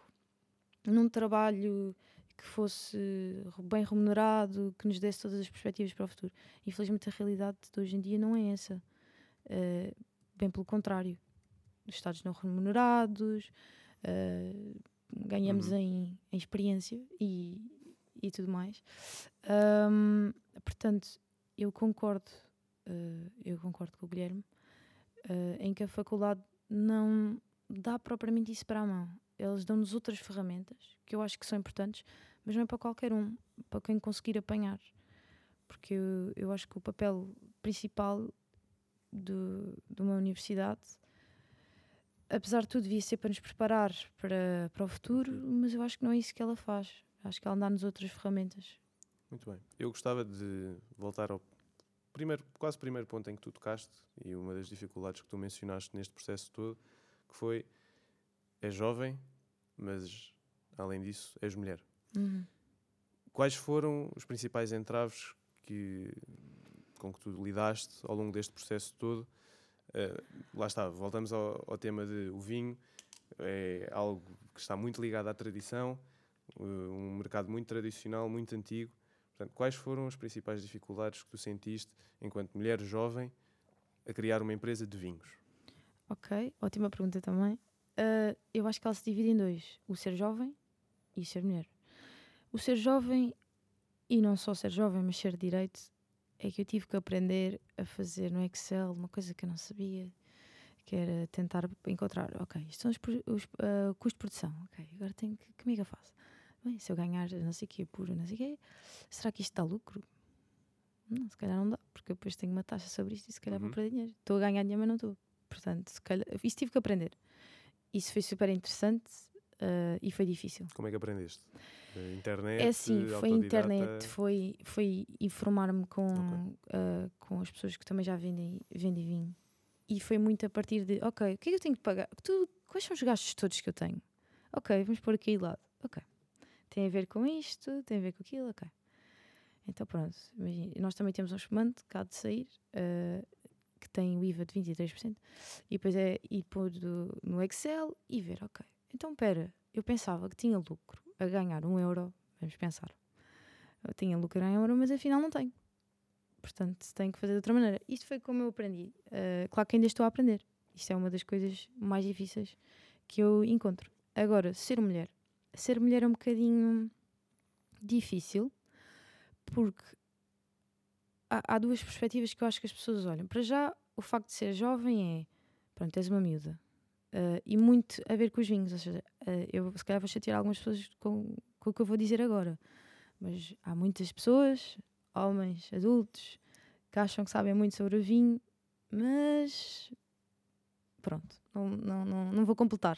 [SPEAKER 2] num trabalho que fosse bem remunerado, que nos desse todas as perspectivas para o futuro. Infelizmente, a realidade de hoje em dia não é essa. Uh, bem pelo contrário. Estados não remunerados, uh, ganhamos uhum. em, em, experiência e, e tudo mais. Um, portanto, eu concordo, uh, eu concordo com o Guilherme, uh, em que a faculdade não dá propriamente isso para a mão. Eles dão-nos outras ferramentas que eu acho que são importantes, mas não é para qualquer um, para quem conseguir apanhar. Porque eu, eu acho que o papel principal de, de uma universidade apesar de tudo, devia ser para nos preparar para, para o futuro, mas eu acho que não é isso que ela faz. Acho que ela dá-nos outras ferramentas.
[SPEAKER 3] Muito bem. Eu gostava de voltar ao primeiro, quase primeiro ponto em que tu tocaste e uma das dificuldades que tu mencionaste neste processo todo, que foi é jovem, mas além disso és mulher.
[SPEAKER 2] Uhum.
[SPEAKER 3] Quais foram os principais entraves que, com que tu lidaste ao longo deste processo todo? Uh, lá está, voltamos ao, ao, tema de o vinho, é algo que está muito ligado à tradição, uh, um mercado muito tradicional, muito antigo. Portanto, quais foram as principais dificuldades que tu sentiste enquanto mulher jovem a criar uma empresa de vinhos?
[SPEAKER 2] Ok, ótima pergunta também. Uh, eu acho que ela se divide em dois: o ser jovem e o ser mulher. O ser jovem, e não só ser jovem, mas ser direito, é que eu tive que aprender a fazer no Excel uma coisa que eu não sabia, que era tentar encontrar, ok, isto são os, os uh, custos de produção, ok, agora tenho que, que eu faço? Bem, se eu ganhar não sei o quê por não sei o quê, será que isto dá lucro? Não, se calhar não dá, porque eu depois tenho uma taxa sobre isto e se calhar uhum. vou perder dinheiro. Estou a ganhar dinheiro, mas não estou. Portanto, se calhar, isso tive que aprender. Isso foi super interessante uh, e foi difícil.
[SPEAKER 3] Como é que aprendeste? internet?
[SPEAKER 2] É assim, foi internet, foi, foi informar-me com, okay. uh, com as pessoas que também já vendem, vendem vinho. E foi muito a partir de, ok, o que é que eu tenho que pagar? Tu, quais são os gastos todos que eu tenho? Ok, vamos pôr aqui lado. Ok. Tem a ver com isto, tem a ver com aquilo, ok. Então pronto, nós também temos um espumante cá de sair, uh, que tem o IVA de 23%, e depois é ir pôr do, no Excel e ver, ok. Então pera, eu pensava que tinha lucro a ganhar um euro, vamos pensar. Eu tinha lucro em euro, mas afinal não tenho. Portanto, tenho que fazer de outra maneira. Isto foi como eu aprendi. Uh, claro que ainda estou a aprender. Isto é uma das coisas mais difíceis que eu encontro. Agora, ser mulher. Ser mulher é um bocadinho difícil porque há, há duas perspectivas que eu acho que as pessoas olham. Para já, o facto de ser jovem é, pronto, és uma miúda. Uh, e muito a ver com os vinhos, ou seja, uh, eu se calhar vou chatear algumas pessoas com, com o que eu vou dizer agora, mas há muitas pessoas, homens, adultos, que acham que sabem muito sobre o vinho, mas pronto, não, não, não, não vou completar.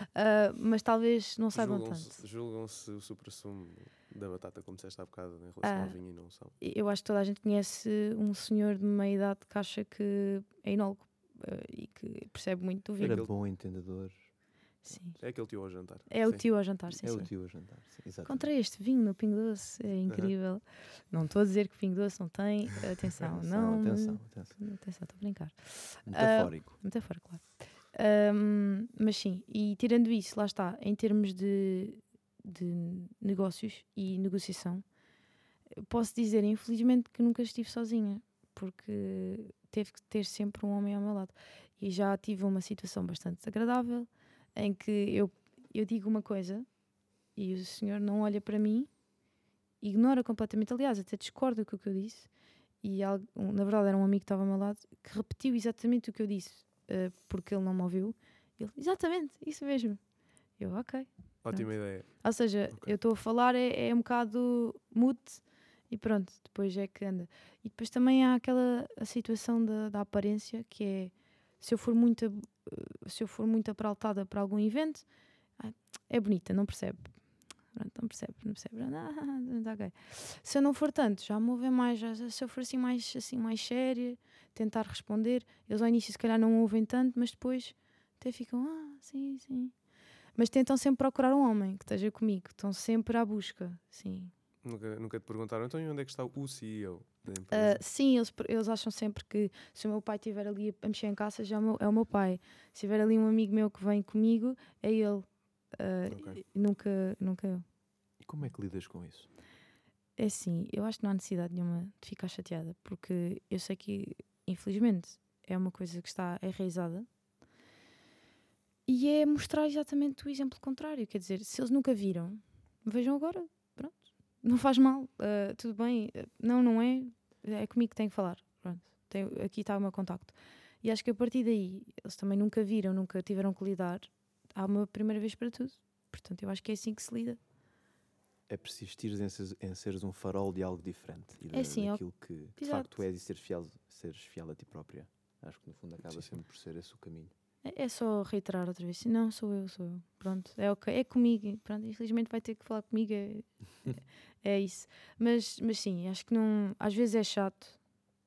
[SPEAKER 2] Uh, mas talvez não saibam
[SPEAKER 3] julgam
[SPEAKER 2] tanto.
[SPEAKER 3] Julgam-se o supra-sumo da batata, como disseste há bocado, em relação ao vinho e não são.
[SPEAKER 2] Eu acho que toda a gente conhece um senhor de meia idade que acha que é inólogo uh, e que percebe muito do vinho.
[SPEAKER 1] Era bom entendedor.
[SPEAKER 2] Sim.
[SPEAKER 3] É aquele tio ao jantar.
[SPEAKER 2] É o
[SPEAKER 3] Sim.
[SPEAKER 2] tio ao jantar, sim,
[SPEAKER 1] é
[SPEAKER 2] sim.
[SPEAKER 1] o tio a jantar. Sim, exatamente.
[SPEAKER 2] Contra este vinho no Pingo Doce, é incrível. Não estou a dizer que Pingo Doce não tem, atenção, *laughs* não.
[SPEAKER 1] atenção, atenção.
[SPEAKER 2] Atenção, estou a brincar.
[SPEAKER 1] Metafórico.
[SPEAKER 2] Metafora, claro. Ahm, mas sim, e tirando isso, lá está, em termos de, de negócios e negociação, posso dizer, infelizmente, que nunca estive sozinha, porque teve que ter sempre um homem ao meu lado. E já tive uma situação bastante desagradável em que eu, eu digo uma coisa e o senhor não olha para mim, ignora completamente, aliás, até discorda com o que eu disse. E na verdade era um amigo que estava ao meu lado que repetiu exatamente o que eu disse, eh, porque ele não me ouviu. Ele, exatamente, isso mesmo. Eu, ok.
[SPEAKER 3] Ótima ideia.
[SPEAKER 2] Ou seja,
[SPEAKER 3] Ok.
[SPEAKER 2] eu estou a falar, é, é um bocado mute e pronto, depois é que anda. E depois também há aquela a situação da, da aparência que é se eu for muito se eu for muito apraltada para algum evento, ah, é bonita, não percebe. Não percebe, não percebe. Ah, tá ok. Se eu não for tanto, já me ouvem mais, já, se eu for assim mais, assim mais séria, tentar responder, eles ao início se calhar não ouvem tanto, mas depois até ficam, ah, sim, sim. Mas tentam sempre procurar um homem que esteja comigo, estão sempre à busca, sim.
[SPEAKER 3] Nunca, nunca te perguntaram, então onde é que está o CEO da
[SPEAKER 2] Ah,
[SPEAKER 3] empresa?
[SPEAKER 2] sim, eles, eles acham sempre que se o meu pai estiver ali a mexer em caça, já é o meu, é o meu pai. Se tiver ali um amigo meu que vem comigo, é ele. Ah,
[SPEAKER 3] Ok.
[SPEAKER 2] e nunca, nunca eu.
[SPEAKER 1] E como é que lidas com isso?
[SPEAKER 2] É assim, eu acho que não há necessidade nenhuma de ficar chateada, porque eu sei que, infelizmente, é uma coisa que está enraizada. E é mostrar exatamente o exemplo contrário. Quer dizer, se eles nunca viram, vejam agora. Não faz mal, ah, tudo bem. ah, não, não é. É comigo que tem que falar. Pronto. Tenho- aqui está o meu contacto. E acho que a partir daí, eles também nunca viram, nunca tiveram que lidar. Há uma primeira vez para tudo. Portanto, eu acho que é assim que se lida.
[SPEAKER 1] É persistir em seres, em seres um farol de algo diferente e
[SPEAKER 2] É sim, ó-
[SPEAKER 1] daquilo que de facto és e seres fiel, seres fiel a ti própria. Acho que no fundo acaba
[SPEAKER 3] Sim.
[SPEAKER 1] sempre por ser esse o caminho.
[SPEAKER 2] É é só reiterar outra vez. Não, sou eu, sou eu. Pronto, é ok. É comigo. Pronto, infelizmente vai ter que falar comigo. É, *laughs* é, isso. Mas, mas sim, acho que não. Às vezes é chato.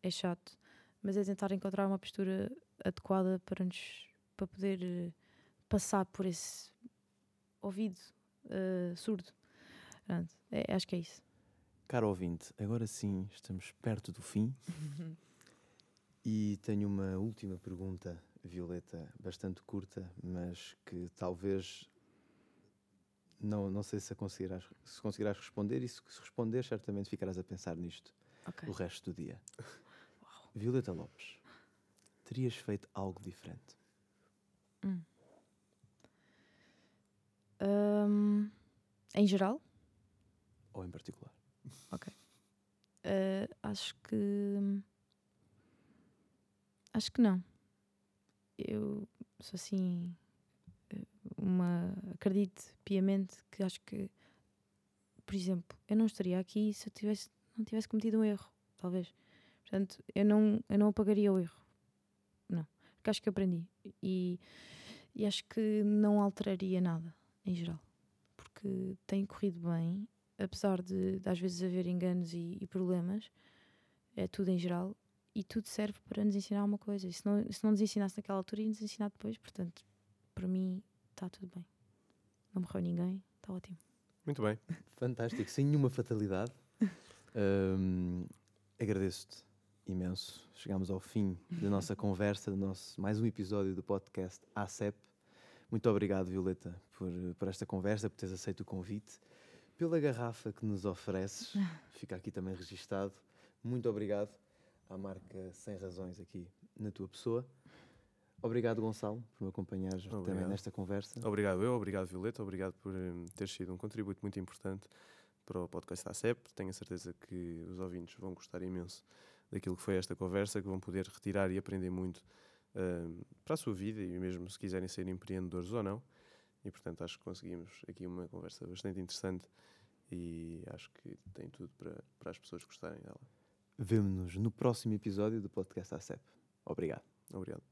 [SPEAKER 2] É chato. Mas é tentar encontrar uma postura adequada para nos. para poder eh, passar por esse ouvido eh, surdo. Pronto, é- acho que é isso.
[SPEAKER 1] Caro ouvinte, agora sim estamos perto do fim *laughs* e tenho uma última pergunta, Violeta, bastante curta, mas que talvez não, não sei se, conseguirás, se conseguirás responder e se, se responder certamente ficarás a pensar nisto
[SPEAKER 2] Ok.
[SPEAKER 1] o resto do dia. Violeta Lopes, terias feito algo diferente?
[SPEAKER 2] Ahm, em geral,
[SPEAKER 1] Ou em particular?
[SPEAKER 2] Uh, acho que. Acho que não. Eu sou assim. uh, Uma. Acredito piamente que acho que. Por exemplo, eu não estaria aqui se eu tivesse, não tivesse cometido um erro, talvez. Portanto, eu não, eu não apagaria o erro. Não. Porque acho que aprendi. E, e acho que não alteraria nada, em geral. Porque tem corrido bem apesar de, de às vezes haver enganos e, e problemas, é tudo em geral, e tudo serve para nos ensinar uma coisa. E se não, se não nos ensinasse naquela altura, ia nos ensinar depois. Portanto, para mim, está tudo bem. Não morreu ninguém, está ótimo.
[SPEAKER 3] Muito bem. *laughs*
[SPEAKER 1] Fantástico, sem nenhuma fatalidade. *laughs* Hum, Agradeço-te imenso. Chegámos ao fim da nossa conversa, do nosso mais um episódio do podcast ACEP. Muito obrigado, Violeta, por, por esta conversa, por teres aceito o convite, pela garrafa que nos ofereces. *laughs* Fica aqui também registado. Muito obrigado à marca Sem Razões aqui na tua pessoa. Obrigado, Gonçalo, por me acompanhares também
[SPEAKER 3] Obrigado.
[SPEAKER 1] nesta conversa.
[SPEAKER 3] Obrigado eu, obrigado Violeta, obrigado por hum, ter sido um contributo muito importante para o podcast da CEP. Tenho a certeza que os ouvintes vão gostar imenso daquilo que foi esta conversa, que vão poder retirar e aprender muito uh, para a sua vida e mesmo se quiserem ser empreendedores ou não. E portanto acho que conseguimos aqui uma conversa bastante interessante e acho que tem tudo para, para as pessoas gostarem dela.
[SPEAKER 1] Vemo-nos no próximo episódio do podcast ACEP. Obrigado.
[SPEAKER 3] Obrigado.